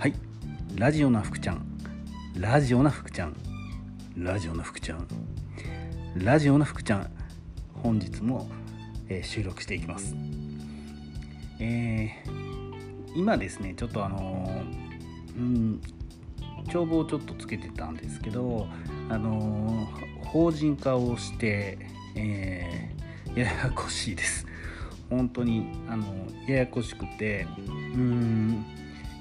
はい。ラジオな福ちゃん。ラジオな福ちゃん。ラジオな福ちゃん。ラジオな福ちゃん。本日も、えー、収録していきます。えー、今ですねちょっとあのー、うん帳簿をちょっとつけてたんですけどあの法人化をしてえ、ややこしいです。本当にあのややこしくてうん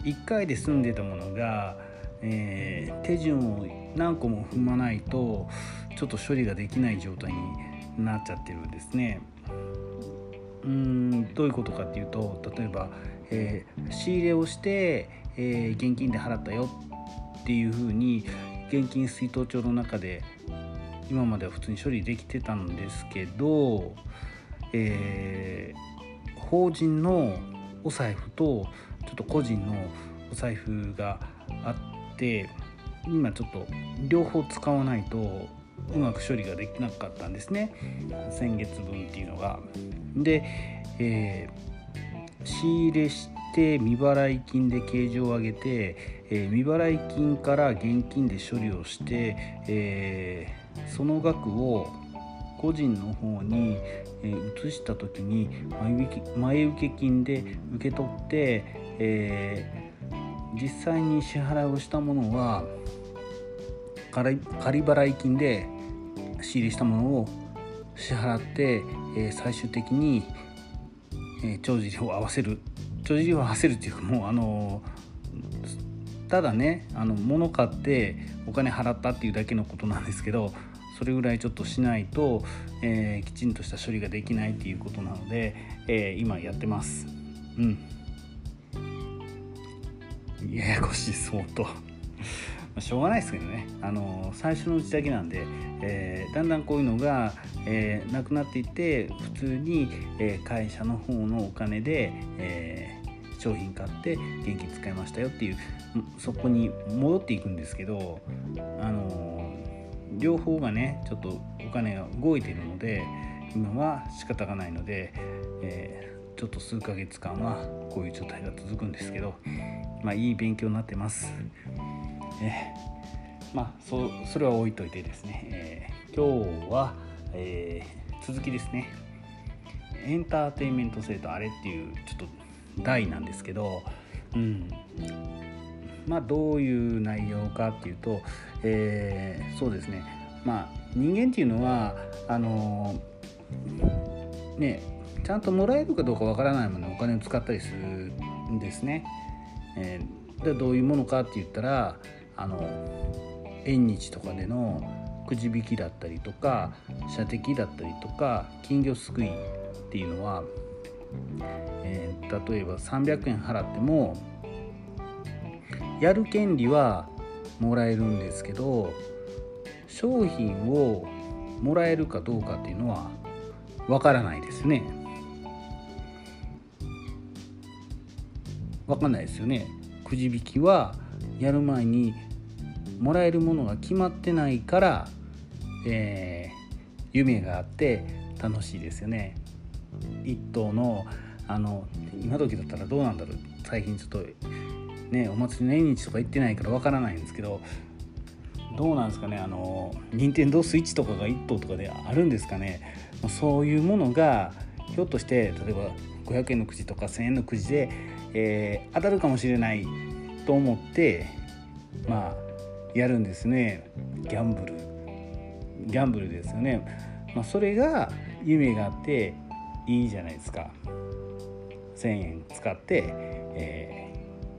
1回で済んでたものが、えー、手順を何個も踏まないとちょっと処理ができない状態になっちゃってるんですね。うんどういうことかっていうと例えば、えー、仕入れをして、えー、現金で払ったよっていうふうに現金出納帳の中で今までは普通に処理できてたんですけど、えー、法人のお財布とちょっと個人のお財布があって今ちょっと両方使わないとうまく処理ができなかったんですね先月分っていうのが。で、えー、仕入れして未払い金で計上を上げて、えー、未払い金から現金で処理をして、えー、その額を個人の方に、移した時に前受け金で受け取って、えー、実際に支払いをしたものは仮払い金で仕入れしたものを支払って、えー、最終的に、えー、帳尻を合わせる帳尻を合わせるっていうかもうあのただねあの物買ってお金払ったっていうだけのことなんですけどそれぐらいちょっとしないと、えー、きちんとした処理ができないっていうことなので、え、今やってます。うんややこしい相当。しょうがないですけどね。あの最初のうちだけなんで、えー、だんだんこういうのが、えー、なくなっていって普通に、えー、会社の方のお金で、え、商品買って現金使いましたよっていうそこに戻っていくんですけどあの両方がねちょっとお金が動いてるので今は仕方がないので、え、ちょっと数ヶ月間はこういう状態が続くんですけどまあいい勉強になってます。えー、まあそそれは置いといてですね、えー、今日は、えー、続きですね。エンターテインメント性とあれっていうちょっと題なんですけど、うん、まあどういう内容かっていうと、えー、そうですね。まあ人間っていうのはあのねちゃんともらえるかどうかわからないものにお金を使ったりするんですね。えー、でどういうものかって言ったらあの縁日とかでのくじ引きだったりとか射的だったりとか金魚すくいっていうのは、えー、例えば300円払ってもやる権利はもらえるんですけど商品をもらえるかどうかっていうのはわからないですね。わかんないですよね。くじ引きはやる前にもらえるものが決まってないから、えー、夢があって楽しいですよね。一頭のあの今時だったらどうなんだろう最近ちょっとねお祭りの縁日とか行ってないからわからないんですけどどうなんですかねあの任天堂スイッチとかが1頭とかであるんですかねそういうものがひょっとして例えば500円のくじとか1000円のくじで、えー、当たるかもしれないと思ってまあやるんですね。ギャンブル。ギャンブルですよね、まあ、それが夢があっていいじゃないですか。1,000円使って、え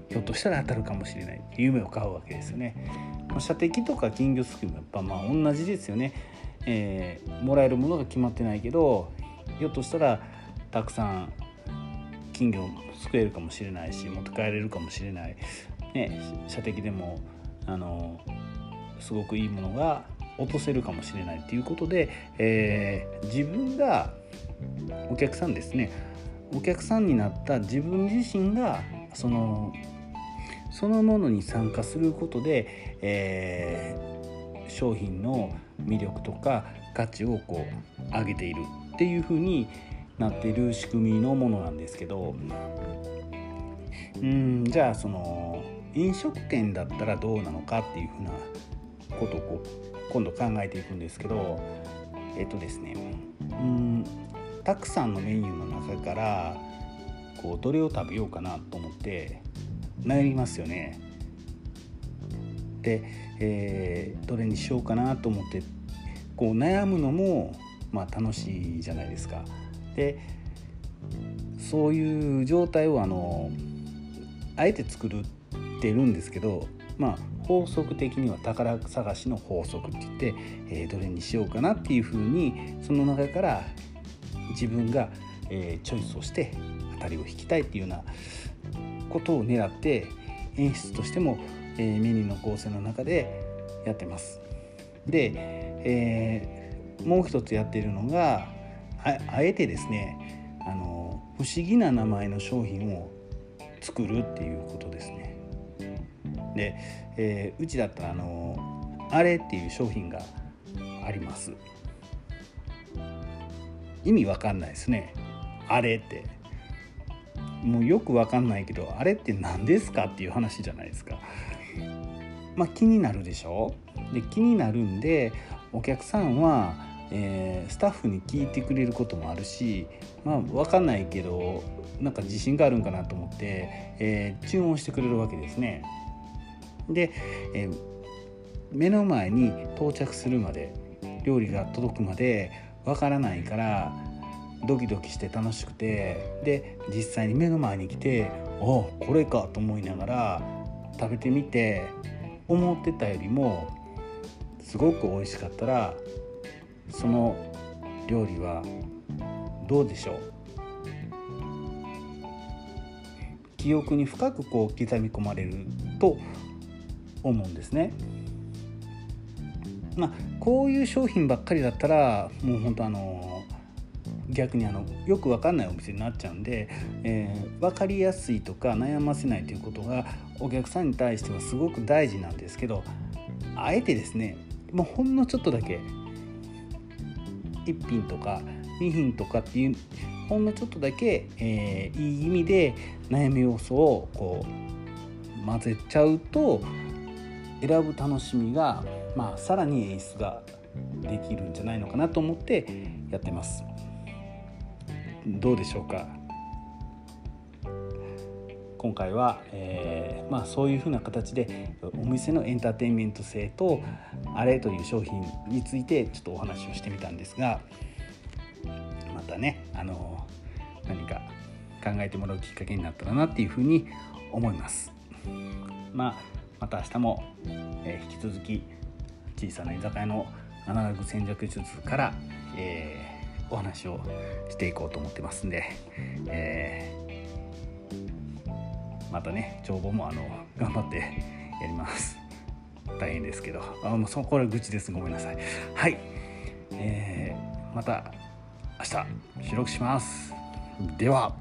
ー、ひょっとしたら当たるかもしれない。夢を買うわけですよね、まあ、射的とか金魚すくいもやっぱまあ同じですよね、えー、もらえるものが決まってないけどひょっとしたらたくさん金魚すくえるかもしれないし持って帰れるかもしれない、ね、射的でもあのすごくいいものが落とせるかもしれないっていうことで、えー、自分がお客さんですね。お客さんになった自分自身がそのそのものに参加することで、えー、商品の魅力とか価値をこう上げているっていうふうになっている仕組みのものなんですけどうんじゃあその飲食店だったらどうなのかっていうふうなことをこう今度考えていくんですけどえっとですねうんたくさんのメニューの中からこうどれを食べようかなと思って悩みますよね。で、えー、どれにしようかなと思ってこう悩むのも、まあ、楽しいじゃないですか。でそういう状態をあのあえて作ってるんですけどまあ法則的には宝探しの法則って言って、えー、どれにしようかなっていうふうにその中から自分が、えー、チョイスをして当たりを引きたいっていうようなことを狙って演出としても、えー、メニューの構成の中でやってます。で、えー、もう一つやってるのがあえてですねあの不思議な名前の商品を作るっていうことですね。で、えー、うちだったらあのあれっていう商品があります。意味わかんないですね。あれって。もうよくわかんないけどあれって何ですかっていう話じゃないですか。まあ気になるでしょ？で気になるんでお客さんは、えー、スタッフに聞いてくれることもあるしまあ分かんないけどなんか自信があるんかなと思って、えー、注文してくれるわけですね。で、えー、目の前に到着するまで料理が届くまでわからないからドキドキして楽しくてで実際に目の前に来ておこれかと思いながら食べてみて思ってたよりもすごく美味しかったらその料理はどうでしょう？記憶に深くこう刻み込まれると思うんですね。まあ、こういう商品ばっかりだったらもう本当あの逆にあのよく分かんないお店になっちゃうんで、えー、分かりやすいとか悩ませないということがお客さんに対してはすごく大事なんですけどあえてですねもうほんのちょっとだけ1品とか2品とかっていうほんのちょっとだけ、えー、いい意味で悩み要素をこう混ぜちゃうと選ぶ楽しみが、まあ、さらに演出ができるんじゃないのかなと思ってやってます。どうでしょうか？今回は、えー、まあ、そういうふうな形でお店のエンターテインメント性とあれという商品についてちょっとお話をしてみたんですがまたねあの何か考えてもらうきっかけになったらなっていうふうに思います。まあまた明日も、えー、引き続き小さな居酒屋のアナログ戦略術から、えー、お話をしていこうと思ってますんで、えー、またね帳簿もあの頑張ってやります。大変ですけど。あもうそこは愚痴です。ごめんなさい。はい、えー、また明日収録します。では。